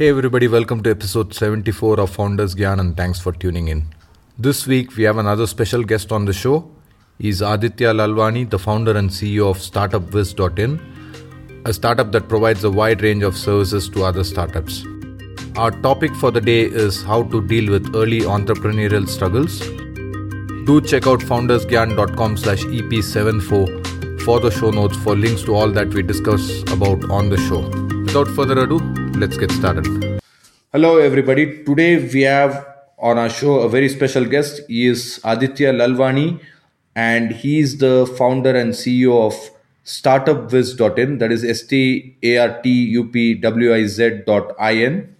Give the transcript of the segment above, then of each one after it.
Hey everybody, welcome to episode 74 of Founders Gyan and thanks for tuning in. This week we have another special guest on the show. He's Aditya Lalwani, the founder and CEO of StartupWiz.in, a startup that provides a wide range of services to other startups. Our topic for the day is how to deal with early entrepreneurial struggles. Do check out foundersgyan.com slash EP74 for the show notes for links to all that we discuss about on the show. Without further ado, let's get started. Hello, everybody. Today we have on our show a very special guest. He is Aditya Lalwani, and he is the founder and CEO of StartupWiz.in. That is S T A R T U P W I Z dot I N.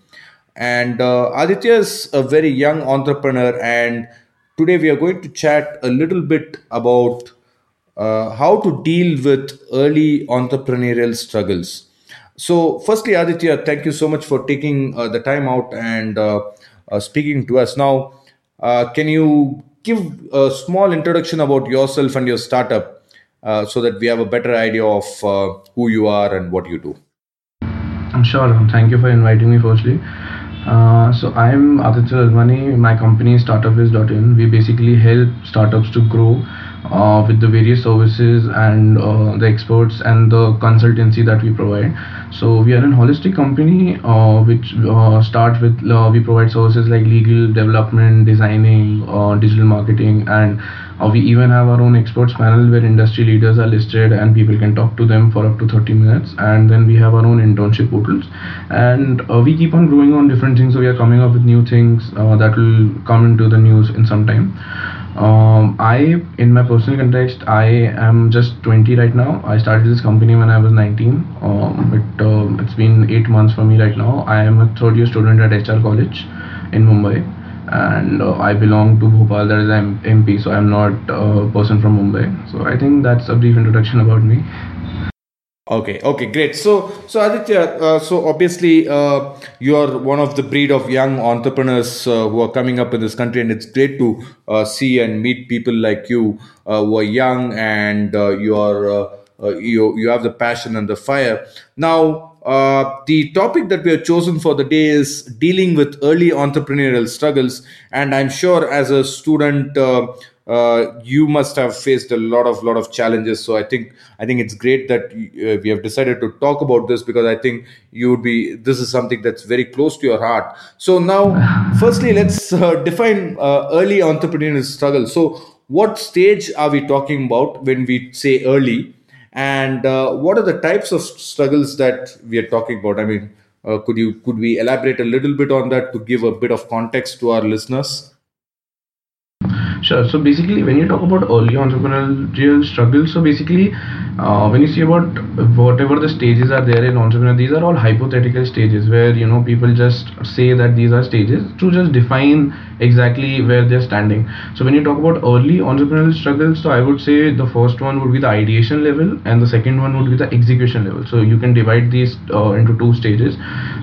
And uh, Aditya is a very young entrepreneur, and today we are going to chat a little bit about uh, how to deal with early entrepreneurial struggles. So, firstly, Aditya, thank you so much for taking uh, the time out and uh, uh, speaking to us. Now, uh, can you give a small introduction about yourself and your startup uh, so that we have a better idea of uh, who you are and what you do? I'm sure. Thank you for inviting me, firstly. So I'm Aditya Lalwani. My company is StartupWiz.in. We basically help startups to grow uh, with the various services and uh, the experts and the consultancy that we provide. So we are an holistic company uh, which uh, start with uh, we provide services like legal development, designing, uh, digital marketing, and uh, we even have our own experts panel where industry leaders are listed and people can talk to them for up to 30 minutes. And then we have our own internship portals, and we keep on growing on different things. So we are coming up with new things that will come into the news in some time. Um, I, in my personal context, I am just 20 right now. I started this company when I was 19. Um, it, uh, it's been eight months for me right now. I am a third year student at HR College in Mumbai, and uh, I belong to Bhopal, that is I'm MP, so I'm not a person from Mumbai. So I think that's a brief introduction about me. Okay, okay, great. So, so Aditya, uh, so obviously uh, you are one of the breed of young entrepreneurs uh, who are coming up in this country, and it's great to uh, see and meet people like you uh, who are young and uh, you are you you have the passion and the fire. Now, the topic that we have chosen for the day is dealing with early entrepreneurial struggles, and I'm sure as a student. Uh, you must have faced a lot of lot of challenges. So i think i think it's great that uh, we have decided to talk about this because i think you would be this is something that's very close to your heart. So now firstly let's uh, define uh, early entrepreneurial struggle. So what stage are we talking about when we say early? And uh, what are the types of struggles that we are talking about? I mean uh, could you could we elaborate a little bit on that to give a bit of context to our listeners Sure. So basically, when you talk about early entrepreneurial struggles, so basically, uh, when you see about whatever the stages are there in entrepreneur, these are all hypothetical stages where you know people just say that these are stages to just define exactly where they're standing. So when you talk about early entrepreneurial struggles, so I would say the first one would be the ideation level, and the second one would be the execution level. So you can divide these uh, into two stages.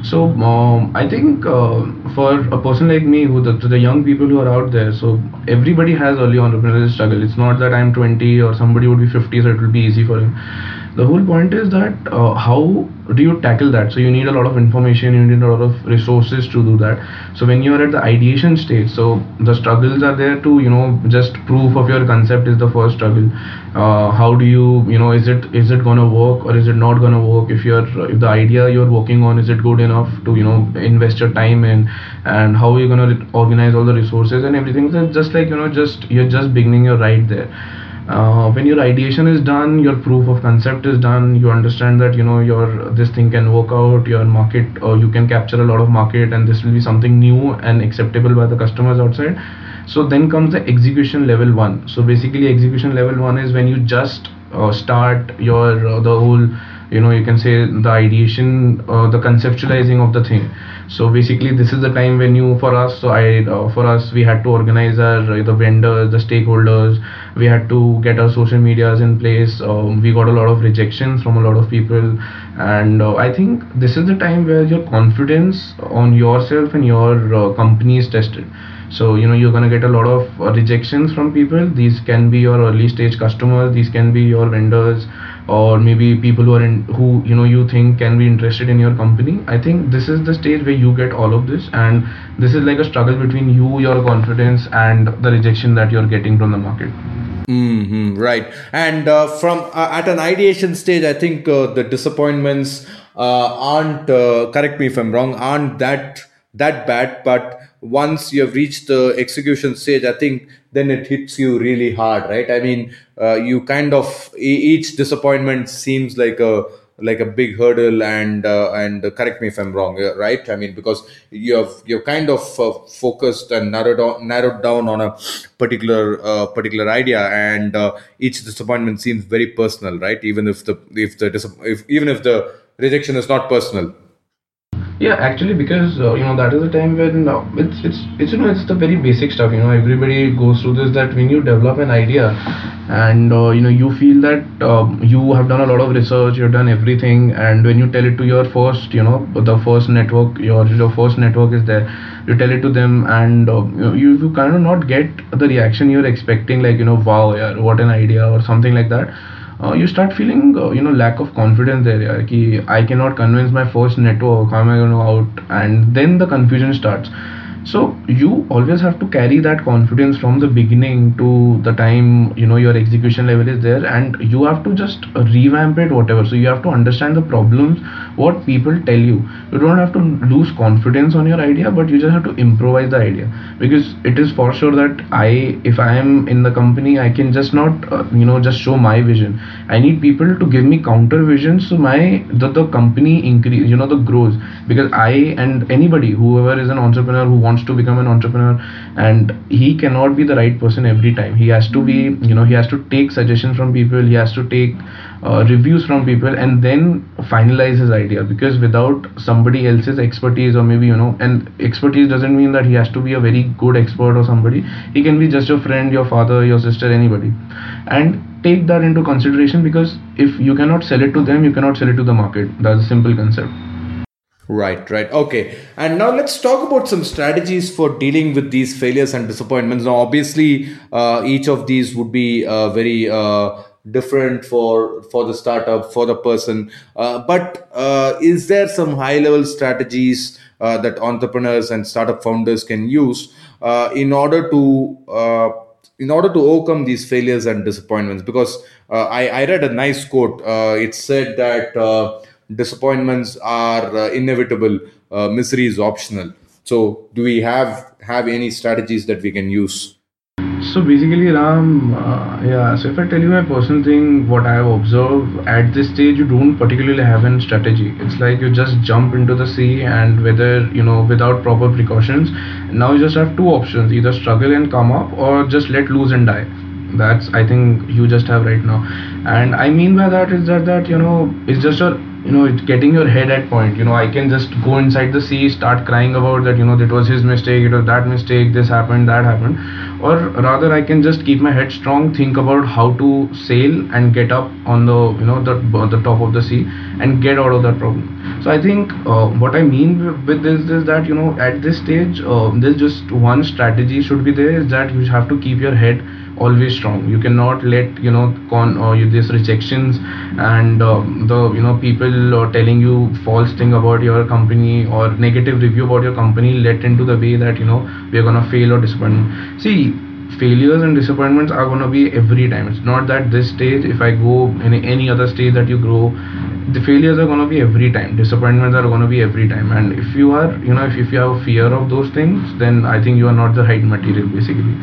So um, I think uh, for a person like me, who the, the young people who are out there, so everybody has early entrepreneurial struggle. It's not that I'm 20 or somebody would be 50, so it will be easy for The whole point is that uh, how do you tackle that? So you need a lot of information, you need a lot of resources to do that. So when you are at the ideation stage, so the struggles are there to you know just proof of your concept is the first struggle. Uh, how do you you know is it is it gonna work or is it not gonna work? If you're if the idea you're working on is it good enough to you know invest your time in, and how are you gonna organize all the resources and everything? So just like you know just you're just beginning your ride there uh, when your ideation is done your proof of concept is done you understand that you know your this thing can work out your market or you can capture a lot of market and this will be something new and acceptable by the customers outside. So then comes the execution level one. So basically execution level one is when you just uh, start your uh, the whole you know you can say the ideation uh, the conceptualizing of the thing. So basically this is the time when you for us. So i uh, for us we had to organize our uh, the vendors the stakeholders. We had to get our social medias in place. Um, we got a lot of rejections from a lot of people. And uh, i think this is the time where your confidence on yourself and your uh, company is tested. So you know you're going to get a lot of uh, rejections from people. These can be your early stage customers. These can be your vendors or maybe people who are in who you know you think can be interested in your company i think this is the stage where you get all of this and this is like a struggle between you your confidence and the rejection that you're getting from the market Mm-hmm, right. And uh, from uh, at an ideation stage, I think uh, the disappointments uh, aren't. Uh, correct me if I'm wrong. Aren't that that bad? But once you have reached the execution stage, I think then it hits you really hard, right? I mean, uh, you kind of each disappointment seems like a like a big hurdle and uh, and correct me if i'm wrong uh, right? I mean because you have you're kind of uh, focused and narrowed down narrowed down on a particular uh, particular idea and uh, each disappointment seems very personal right? Even if the if the if, even if the rejection is not personal yeah actually because uh, you know that is the time when uh, it's it's it's you know it's the very basic stuff you know everybody goes through this that when you develop an idea and uh, you know you feel that um, you have done a lot of research you've done everything and when you tell it to your first you know the first network your your first network is there you tell it to them and you, know, you you kind of not get the reaction you're expecting like you know wow yeah what an idea or something like that uh, you start feeling uh, you know lack of confidence there yeah, ki i cannot convince my first network how am i going to out? And then the confusion starts so you always have to carry that confidence from the beginning to the time you know your execution level is there and you have to just revamp it whatever. So you have to understand the problems what people tell you. You don't have to lose confidence on your idea but you just have to improvise the idea. Because it is for sure that i if i am in the company i can just not uh, you know just show my vision. I need people to give me counter visions so my the, the company increase you know the grows because i and anybody whoever is an entrepreneur who wants wants to become an entrepreneur and he cannot be the right person every time. He has to be you know he has to take suggestions from people he has to take uh, reviews from people and then finalize his idea because without somebody else's expertise or maybe you know and expertise doesn't mean that he has to be a very good expert or somebody. He can be just your friend your father your sister anybody. And take that into consideration because if you cannot sell it to them you cannot sell it to the market. That's a simple concept Right, right. Okay. And now let's talk about some strategies for dealing with these failures and disappointments. Now, obviously, uh, each of these would be uh, very uh, different for for the startup, for the person. Uh, but uh, is there some high level strategies uh, that entrepreneurs and startup founders can use in order to in order to overcome these failures and disappointments? Because I, I read a nice quote. it said that disappointments are uh, inevitable uh, misery is optional. So do we have have any strategies that we can use? So basically ram uh, yeah so if i tell you my personal thing what i have observed at this stage you don't particularly have a strategy. It's like you just jump into the sea and whether you know without proper precautions. Now you just have two options either struggle and come up or just let loose and die. That's i think you just have right now. And i mean by that is that that you know it's just a you know it's getting your head at point. You know i can just go inside the sea start crying about that you know that was his mistake it was that mistake this happened that happened. Or rather i can just keep my head strong think about how to sail and get up on the you know the, the top of the sea and get out of that problem. So i think uh, what i mean with this is that you know at this stage uh, there's just one strategy should be there is that you have to keep your head always strong. You cannot let you know con or you, these rejections and uh, the you know people uh, telling you false thing about your company or negative review about your company let into the way that you know we're gonna fail or disappoint. See failures and disappointments are going to be every time. It's not that this stage if i go in any other stage that you grow the failures are going to be every time. Disappointments are going to be every time. And if you are you know if, if you have fear of those things then i think you are not the right material basically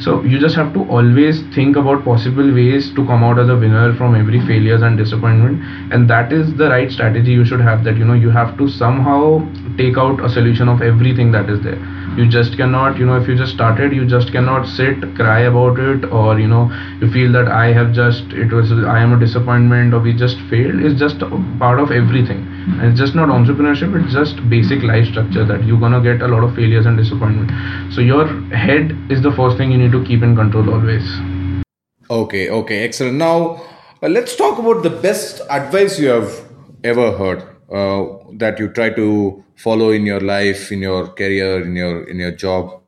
so you just have to always think about possible ways to come out as a winner from every failures and disappointment. And that is the right strategy you should have that you know you have to somehow take out a solution of everything that is there. You just cannot you know if you just started you just cannot sit cry about it or you know you feel that i have just it was i am a disappointment or we just failed. It's just part of everything it's just not entrepreneurship it's just basic life structure that you're gonna get a lot of failures and disappointment. So your head is the first thing you need to keep in control always. Okay okay excellent. Now uh, let's talk about the best advice you have ever heard uh, that you try to follow in your life in your career in your in your job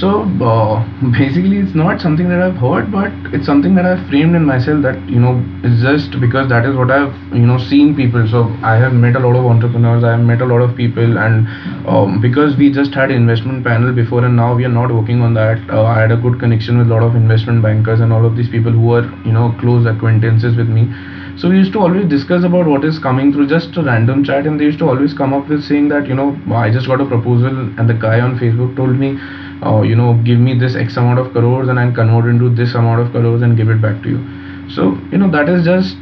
So uh, basically, it's not something that I've heard, but it's something that I've framed in myself. That you know, it's just because that is what I've you know seen people. So I have met a lot of entrepreneurs. I have met a lot of people, and um, because we just had investment panel before, and now we are not working on that. Uh, I had a good connection with a lot of investment bankers and all of these people who are you know close acquaintances with me so we used to always discuss about what is coming through just a random chat and they used to always come up with saying that you know i just got a proposal and the guy on facebook told me uh, you know give me this x amount of crores and i'll convert into this amount of crores and give it back to you. So you know that is just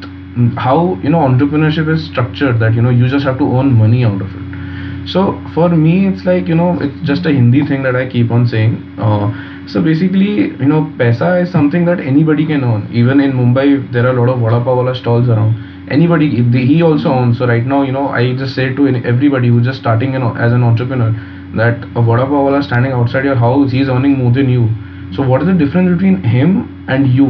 how you know entrepreneurship is structured that you know you just have to earn money out of it. So for me it's like you know it's just a hindi thing that i keep on saying. Uh, so basically you know paisa is something that anybody can earn. Even in mumbai there are a lot of vada pav stalls around. Anybody he also owns. So right now you know i just say to everybody who's just starting you know as an entrepreneur that a vada pav standing outside your house he's earning more than you. So what is the difference between him and you?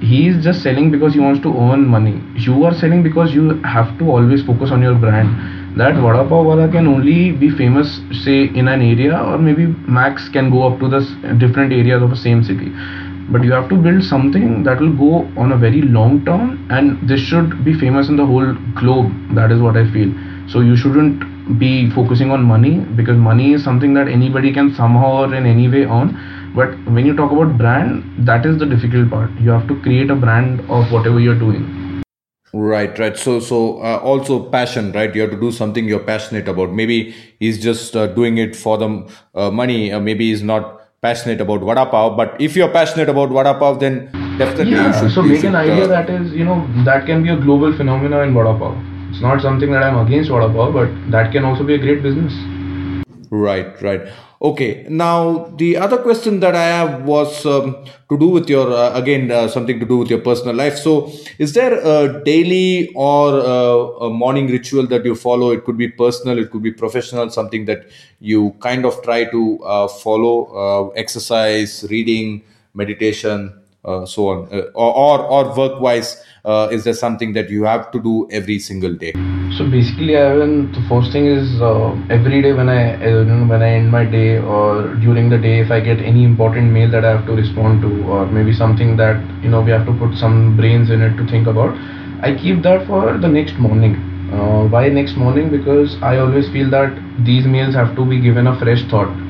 He is just selling because he wants to earn money. You are selling because you have to always focus on your brand. That vada pav wala can only be famous say in an area or maybe max can go up to the different areas of the same city. But you have to build something that will go on a very long term and this should be famous in the whole globe. That is what i feel. So you shouldn't be focusing on money because money is something that anybody can somehow or in any way earn but when you talk about brand that is the difficult part. You have to create a brand of whatever you're doing. Right right. So so uh, also passion right? You have to do something you're passionate about. Maybe he's just uh, doing it for the uh, money. Uh, maybe he's not passionate about vada pav but if you're passionate about vada pav then definitely yeah, should so make an idea uh, that is you know that can be a global phenomenon in vada pav it's not something that I'm against vada pav, but that can also be a great business. Right, right. Okay. Now the other question that I have was um, to do with your uh, again uh, something to do with your personal life. So, is there a daily or uh, a morning ritual that you follow? It could be personal, it could be professional. Something that you kind of try to uh, follow: uh, exercise, reading, meditation, so on, or or, or work wise uh, is there something that you have to do every single day? So basically Ivan, the first thing is uh, every day when i uh, when i end my day or during the day if i get any important mail that i have to respond to or maybe something that you know we have to put some brains in it to think about i keep that for the next morning. Uh, why next morning? Because i always feel that these mails have to be given a fresh thought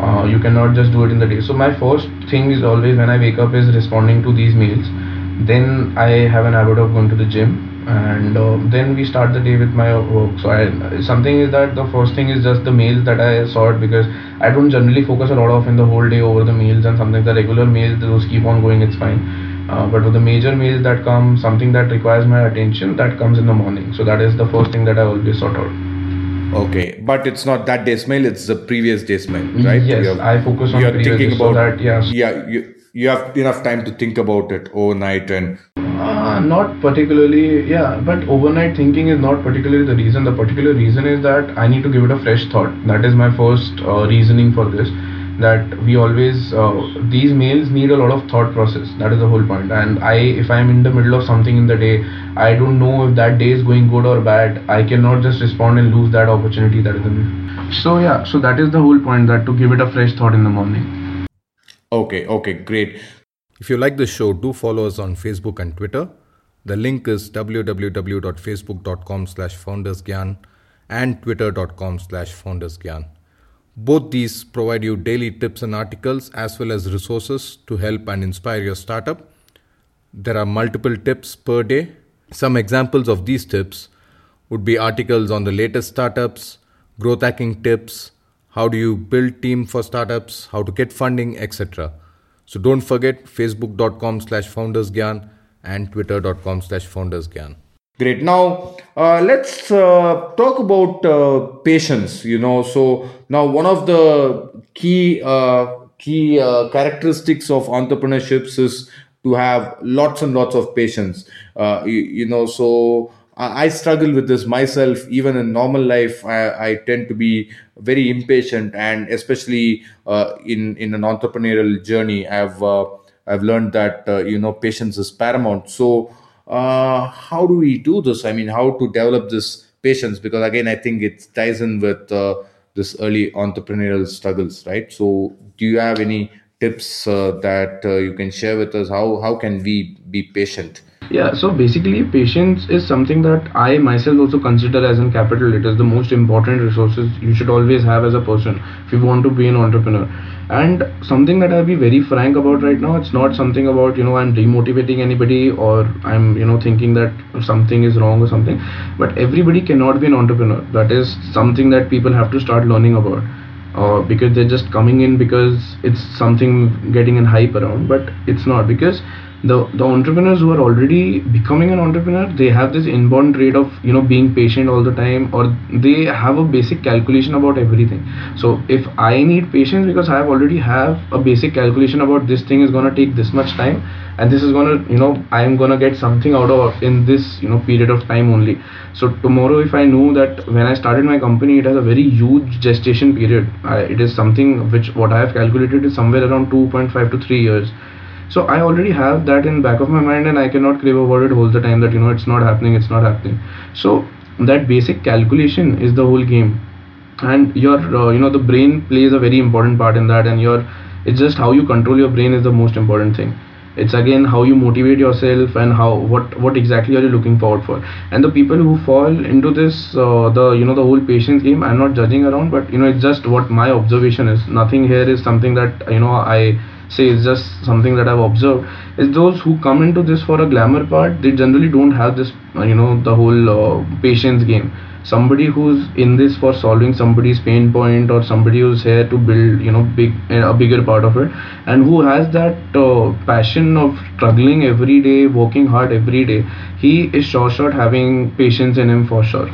uh, you cannot just do it in the day. So my first thing is always when i wake up is responding to these mails. Then I have an habit of going to the gym and uh, then we start the day with my work. So I, something is that the first thing is just the mails that I sort because I don't generally focus a lot of in the whole day over the mails and something the regular mails those keep on going it's fine. Uh, but with the major mails that come something that requires my attention that comes in the morning. So that is the first thing that I always sort out Okay, but it's not that day's mail; it's the previous day's mail, right? Yes, have, I focus on. You're thinking about so that. Yeah. Yeah. You, you have enough time to think about it overnight and uh, not particularly yeah but overnight thinking is not particularly the reason the particular reason is that i need to give it a fresh thought that is my first uh, reasoning for this that we always uh, these mails need a lot of thought process that is the whole point and i if i'm in the middle of something in the day i don't know if that day is going good or bad i cannot just respond and lose that opportunity that is in so yeah so that is the whole point that to give it a fresh thought in the morning Okay, okay, great. If you like the show, do follow us on Facebook and Twitter. The link is www.facebook.com slash foundersgyan and twitter.com slash foundersgyan. Both these provide you daily tips and articles as well as resources to help and inspire your startup. There are multiple tips per day. Some examples of these tips would be articles on the latest startups, growth hacking tips, how do you build team for startups, how to get funding, etc. So don't forget facebook.com slash foundersgyan and twitter.com slash foundersgyan. Great. Now uh, let's uh, talk about uh, patience. You know, so now one of the key uh, key uh, characteristics of entrepreneurships is to have lots and lots of patience. Uh, you, you know, so I struggle with this myself. Even in normal life, I, I tend to be very impatient, and especially in in an entrepreneurial journey, I've I've learned that you know patience is paramount. So, uh, how do we do this? I mean, how to develop this patience? Because again, I think it ties in with uh, this early entrepreneurial struggles, right? So, do you have any tips uh, that uh, you can share with us? How how can we be patient? Yeah, so basically, patience is something that I myself also consider as a capital. It is the most important resources you should always have as a person if you want to be an entrepreneur. And something that I'll be very frank about right now, it's not something about, you know, I'm demotivating anybody or I'm, you know, thinking that something is wrong or something. But everybody cannot be an entrepreneur. That is something that people have to start learning about. Uh, because they're just coming in because it's something getting an hype around, but it's not because the the entrepreneurs who are already becoming an entrepreneur they have this inborn trait of you know being patient all the time or they have a basic calculation about everything. So if i need patience because i have already have a basic calculation about this thing is going to take this much time and this is going to you know i am going to get something out of in this you know period of time only. So tomorrow if i know that when i started my company it has a very huge gestation period. I, it is something which what i have calculated is somewhere around 2.5 to 3 years so i already have that in back of my mind and i cannot crave about it all the time that you know it's not happening it's not happening. So that basic calculation is the whole game. And your uh, you know the brain plays a very important part in that and your it's just how you control your brain is the most important thing. It's again how you motivate yourself and how what what exactly are you looking forward for. And the people who fall into this uh, the you know the whole patience game i'm not judging around but you know it's just what my observation is. Nothing here is something that you know i say it's just something that I've observed is those who come into this for a glamour part they generally don't have this uh, you know the whole uh, patience game. Somebody who's in this for solving somebody's pain point or somebody who's here to build you know big a bigger part of it and who has that uh, passion of struggling every day working hard every day he is sure short having patience in him for sure.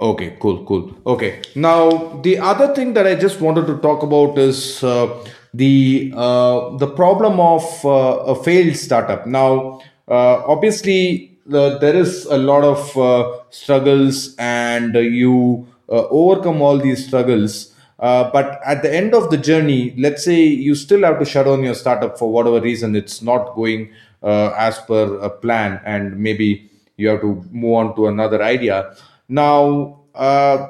Okay cool cool. Okay now the other thing that i just wanted to talk about is uh, the uh, the problem of uh, a failed startup. Now, uh, obviously, there is a lot of uh, struggles, and you uh, overcome all these struggles. Uh, but at the end of the journey, let's say you still have to shut down your startup for whatever reason it's not going as per a plan, and maybe you have to move on to another idea. Now,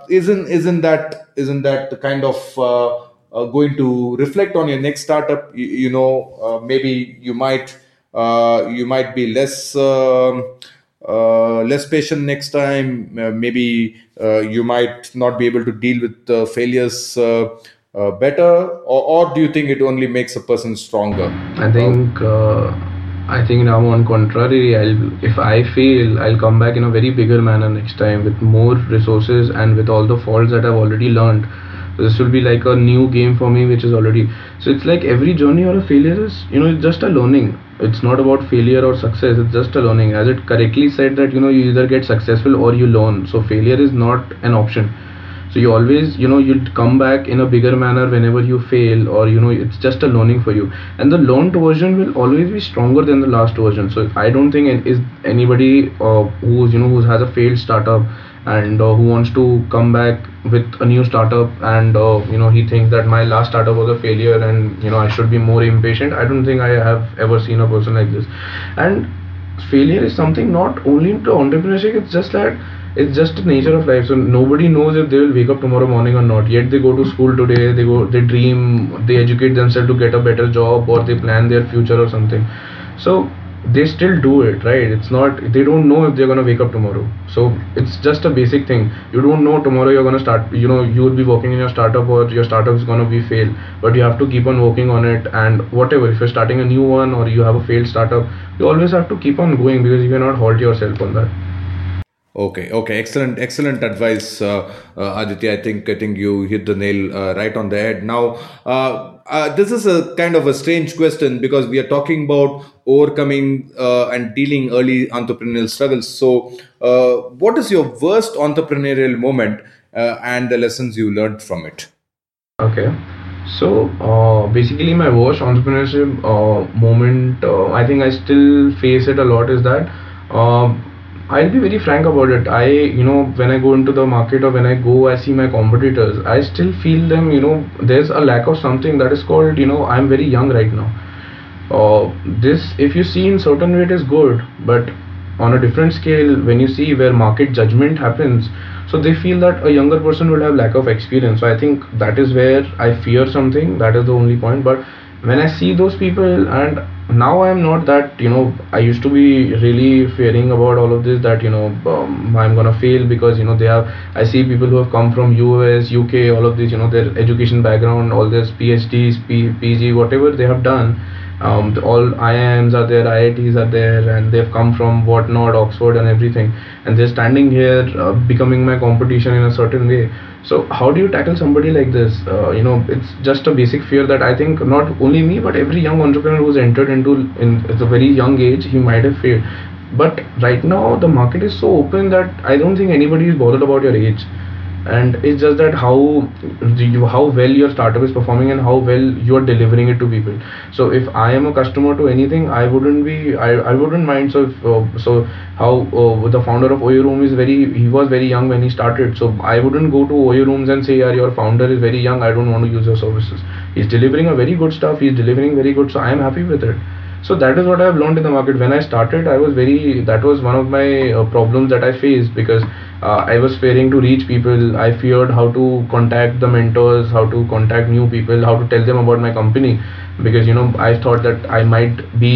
isn't isn't that isn't that the kind of uh, going to reflect on your next startup you, you know uh, maybe you might uh, you might be less um, uh, less patient next time. Uh, maybe uh, you might not be able to deal with failures better or, or do you think it only makes a person stronger? I think I think now on contrary, I'll if I fail, I'll come back in a very bigger manner next time with more resources and with all the faults that I've already learned this will be like a new game for me which is already so it's like every journey or a failure is you know it's just a learning. It's not about failure or success it's just a learning. As it correctly said that you know you either get successful or you learn. So failure is not an option. So you always you know you'll come back in a bigger manner whenever you fail or you know it's just a learning for you. And the learned version will always be stronger than the last version. So i don't think is anybody uh, who's you know who has a failed startup and uh, who wants to come back with a new startup and uh, you know he thinks that my last startup was a failure and you know I should be more impatient. I don't think I have ever seen a person like this. And failure is something not only into entrepreneurship it's just that it's just the nature of life. So nobody knows if they will wake up tomorrow morning or not. Yet they go to school today they go they dream they educate themselves to get a better job or they plan their future or something. So they still do it right? It's not they don't know if they're going to wake up tomorrow. So it's just a basic thing. You don't know tomorrow you're going to start you know you will be working in your startup or your startup is going to be fail but you have to keep on working on it and whatever if you're starting a new one or you have a failed startup you always have to keep on going because you cannot halt yourself on that Okay, okay, excellent, excellent advice, uh, uh, Aditya. I think I think you hit the nail uh, right on the head. Now, uh, uh, this is a kind of a strange question because we are talking about overcoming uh, and dealing early entrepreneurial struggles. So, what is your worst entrepreneurial moment and the lessons you learned from it? Okay. So basically, my worst entrepreneurship moment, I think I still face it a lot, is that I'll be very frank about it. I, you know, when I go into the market or when I go, I see my competitors. I still feel them. You know, there's a lack of something that is called. You know, I'm very young right now. Uh, this, if you see in certain way, it is good, but on a different scale, when you see where market judgment happens, so they feel that a younger person will have lack of experience so i think that is where i fear something that is the only point but when i see those people and now i'm not that you know i used to be really fearing about all of this that you know um, i'm gonna fail because you know they have i see people who have come from us uk all of this you know their education background all this phds P, pg whatever they have done um, all IIMs are there, IITs are there, and they've come from whatnot, Oxford, and everything, and they're standing here, uh, becoming my competition in a certain way. So, how do you tackle somebody like this? Uh, you know, it's just a basic fear that I think not only me, but every young entrepreneur who's entered into in at a very young age, he might have failed. But right now, the market is so open that I don't think anybody is bothered about your age and it's just that how you how well your startup is performing and how well you are delivering it to people. So if i am a customer to anything i wouldn't be i, I wouldn't mind. So if, uh, so how uh, the founder of oyo room is very he was very young when he started. So i wouldn't go to oyo rooms and say yeah your founder is very young. I don't want to use your services. He's delivering a very good stuff. He's delivering very good. So i am happy with it so that is what i've learned in the market. When i started i was very that was one of my uh, problems that i faced because uh, i was fearing to reach people. I feared how to contact the mentors how to contact new people how to tell them about my company because you know i thought that i might be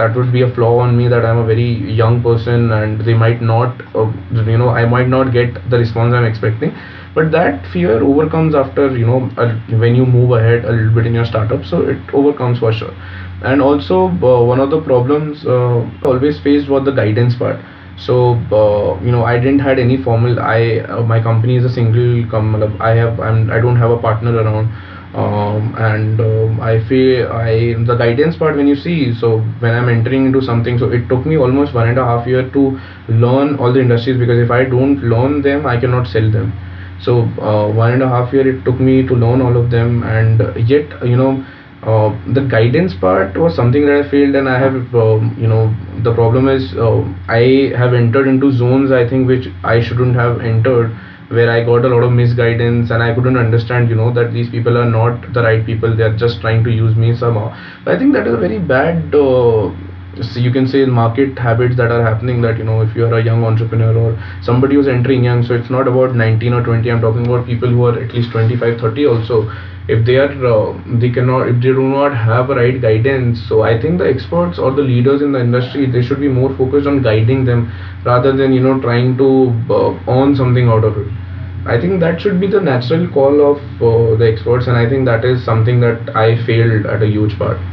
that would be a flaw on me that i'm a very young person and they might not uh, you know i might not get the response i'm expecting. But that fear overcomes after you know uh, when you move ahead a little bit in your startup. So it overcomes for sure and also uh, one of the problems uh, always faced was the guidance part. So uh, you know i didn't had any formal i uh, my company is a single com- i have I'm, i don't have a partner around. Um, and um, i feel i the guidance part when you see so when i'm entering into something so it took me almost one and a half year to learn all the industries because if i don't learn them i cannot sell them. So uh, one and a half year it took me to learn all of them and yet you know uh, the guidance part was something that I failed, and I have, um, you know, the problem is uh, I have entered into zones I think which I shouldn't have entered, where I got a lot of misguidance, and I couldn't understand, you know, that these people are not the right people; they are just trying to use me somehow. I think that is a very bad. Uh, you can say market habits that are happening that you know if you are a young entrepreneur or somebody who's entering young so it's not about 19 or 20 i'm talking about people who are at least 25 30 also if they are uh, they cannot if they do not have right guidance so i think the experts or the leaders in the industry they should be more focused on guiding them rather than you know trying to uh, earn something out of it. I think that should be the natural call of uh, the experts and i think that is something that i failed at a huge part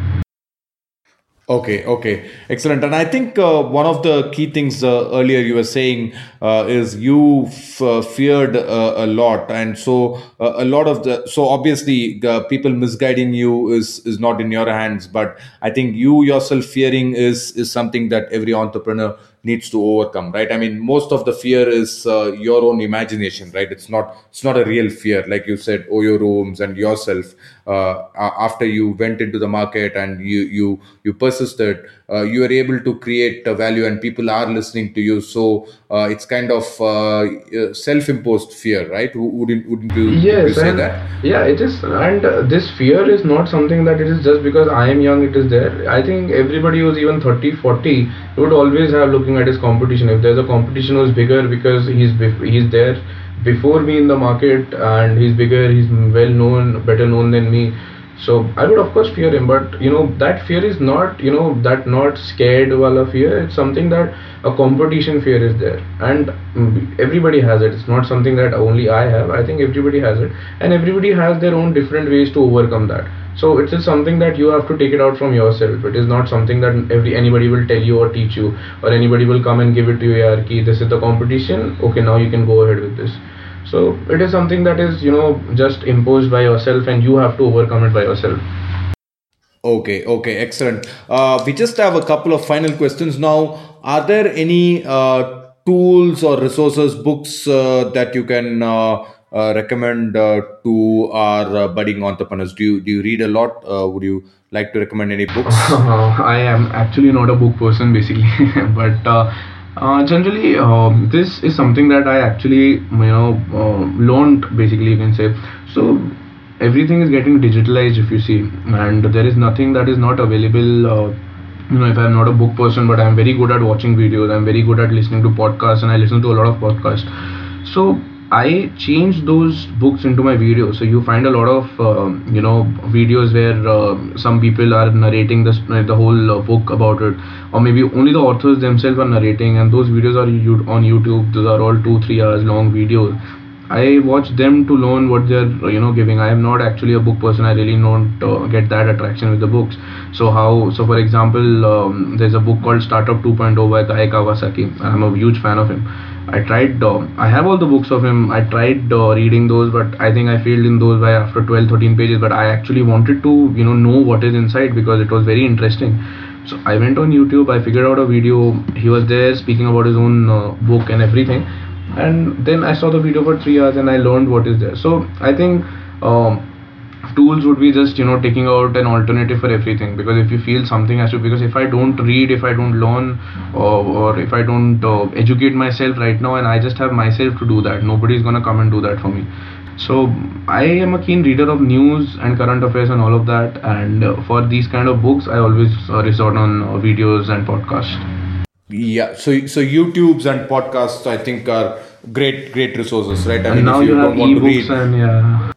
Okay, okay, excellent. And I think uh, one of the key things uh, earlier you were saying uh, is you f- uh, feared uh, a lot, and so uh, a lot of the so obviously people misguiding you is is not in your hands, but I think you yourself fearing is is something that every entrepreneur needs to overcome right? I mean most of the fear is uh, your own imagination right? It's not it's not a real fear. Like you said oyo rooms and yourself uh, after you went into the market and you you you persisted uh, you are able to create value and people are listening to you. So uh, it's kind of uh, uh, self-imposed fear right? Wouldn't wouldn't you, yes, you say and, that? yeah it is and this fear is not something that it is just because i am young it is there. I think everybody who's even 30 40 would always have looking at his competition. If there's a competition who's bigger because he's he's there before me in the market and he's bigger he's well known better known than me so i would of course fear him but you know that fear is not you know that not scared wala fear. It's something that a competition fear is there. And everybody has it. It's not something that only i have. I think everybody has it. And everybody has their own different ways to overcome that. So it is something that you have to take it out from yourself. It is not something that every anybody will tell you or teach you or anybody will come and give it to you yeah, this is the competition. Okay now you can go ahead with this so it is something that is you know just imposed by yourself and you have to overcome it by yourself. Okay okay excellent. Uh, we just have a couple of final questions. Now are there any uh, tools or resources books uh, that you can uh, uh, recommend uh, to our budding entrepreneurs? Do you do you read a lot? Would you like to recommend any books? I am actually not a book person basically. But uh, generally, um, this is something that I actually you know uh, learned basically you can say. So everything is getting digitalized if you see, and there is nothing that is not available. Uh, you know, if I'm not a book person, but I'm very good at watching videos. I'm very good at listening to podcasts, and I listen to a lot of podcasts. So I change those books into my videos. So you find a lot of uh, you know videos where uh, some people are narrating the the whole uh, book about it, or maybe only the authors themselves are narrating, and those videos are on YouTube. Those are all two three hours long videos. I watch them to learn what they're you know giving. I am not actually a book person. I really don't uh, get that attraction with the books. So how so for example, um, there's a book called Startup 2.0 by Guy Kawasaki. I'm a huge fan of him. I tried. Uh, I have all the books of him. I tried uh, reading those, but I think I failed in those by after 12, 13 pages. But I actually wanted to you know know what is inside because it was very interesting. So I went on YouTube. I figured out a video. He was there speaking about his own uh, book and everything and then I saw the video for three hours and I learned what is there. So I think um, tools would be just you know taking out an alternative for everything because if you feel something has to because if I don't read, if I don't learn, or, or if I don't uh, educate myself right now, and I just have myself to do that, nobody's gonna come and do that for me. So I am a keen reader of news and current affairs and all of that, and uh, for these kind of books, I always uh, resort on uh, videos and podcasts. Yeah, so so YouTube's and podcasts I think are great great resources, right? I and mean, now if you, you have ebooks and yeah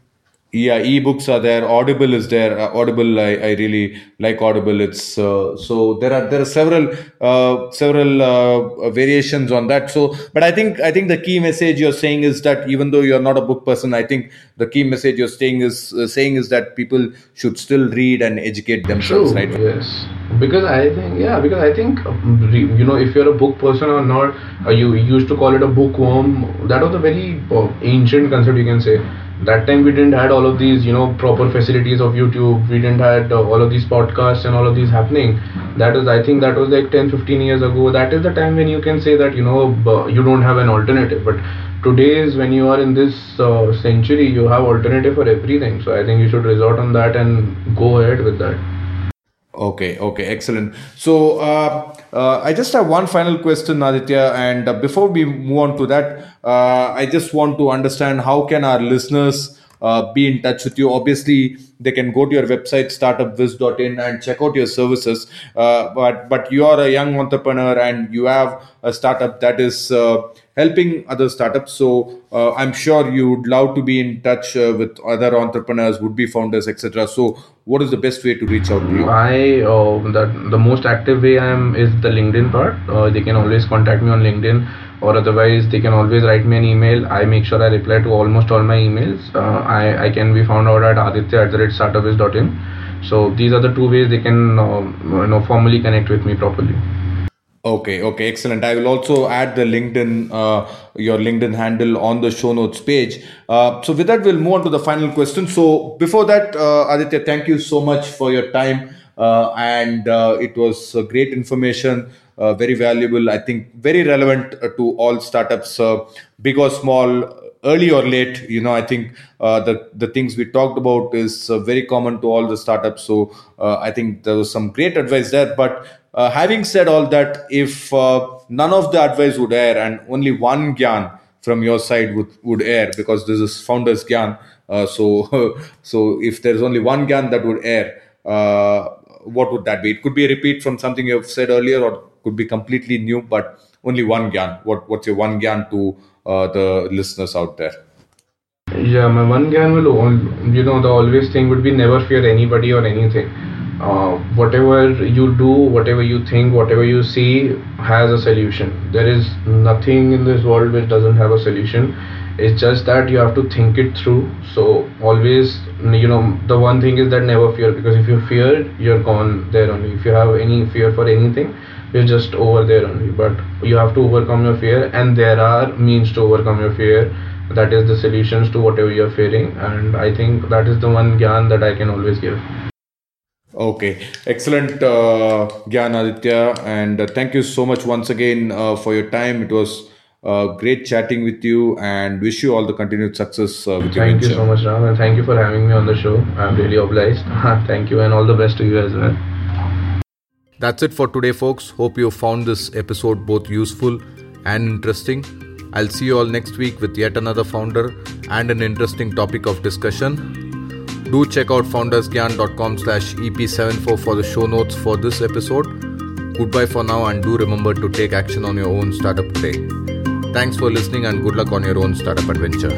yeah ebooks are there. Audible is there. Uh, audible I, I really like audible. It's uh, so there are there are several uh, several uh, variations on that. So but i think i think the key message you're saying is that even though you're not a book person i think the key message you're saying is uh, saying is that people should still read and educate themselves True, right? yes. Because i think yeah because i think um, you know if you're a book person or not uh, you used to call it a bookworm that was a very ancient concept you can say that time we didn't had all of these you know proper facilities of youtube. We didn't had uh, all of these podcasts and all of these happening. That is i think that was like 10 15 years ago. That is the time when you can say that you know you don't have an alternative. But today's when you are in this uh, century you have alternative for everything. So i think you should resort on that and go ahead with that Okay, okay, excellent. So uh, uh, I just have one final question, Aditya, and uh, before we move on to that, uh, I just want to understand how can our listeners uh, be in touch with you. Obviously, they can go to your website startupwiz.in and check out your services. Uh, but but you are a young entrepreneur and you have a startup that is helping other startups. So I'm sure you would love to be in touch with other entrepreneurs, would be founders, etc. So what is the best way to reach out to you? I uh, that the most active way I am is the LinkedIn part. Uh, they can always contact me on LinkedIn, or otherwise they can always write me an email. I make sure I reply to almost all my emails. Uh, I I can be found out at aditya at the startupwiz.in. So these are the two ways they can uh, you know formally connect with me properly. Okay, okay, excellent. I will also add the LinkedIn, uh, your LinkedIn handle on the show notes page. Uh, so with that, we'll move on to the final question. So before that, uh, Aditya, thank you so much for your time, uh, and uh, it was great information, uh, very valuable. I think very relevant to all startups, big or small. Early or late, you know, I think the the things we talked about is very common to all the startups. So I think there was some great advice there. But uh, having said all that, if uh, none of the advice would air and only one gyan from your side would, would air because this is founder's gyan, uh, so so if there's only one gyan that would air, uh, what would that be? It could be a repeat from something you've said earlier, or could be completely new, but only one gyan. What what's your one gyan to uh, the listeners out there? Yeah, my one gyan will, you know, the always thing would be never fear anybody or anything uh, whatever you do, whatever you think, whatever you see has a solution. There is nothing in this world which doesn't have a solution. It's just that you have to think it through. So always, you know, the one thing is that never fear because if you fear, you're gone there only. If you have any fear for anything, you're just over there only. But you have to overcome your fear, and there are means to overcome your fear. That is the solutions to whatever you're fearing, and I think that is the one gyan that I can always give. Okay, excellent, uh, Gyan Aditya, and uh, thank you so much once again uh, for your time. It was uh, great chatting with you, and wish you all the continued success uh, with your Thank you so much, Ram, and thank you for having me on the show. I'm really obliged. thank you, and all the best to you as well. That's it for today, folks. Hope you found this episode both useful and interesting. I'll see you all next week with yet another founder and an interesting topic of discussion. Do check out foundersgyan.com slash EP74 for the show notes for this episode. Goodbye for now and do remember to take action on your own startup today. Thanks for listening and good luck on your own startup adventure.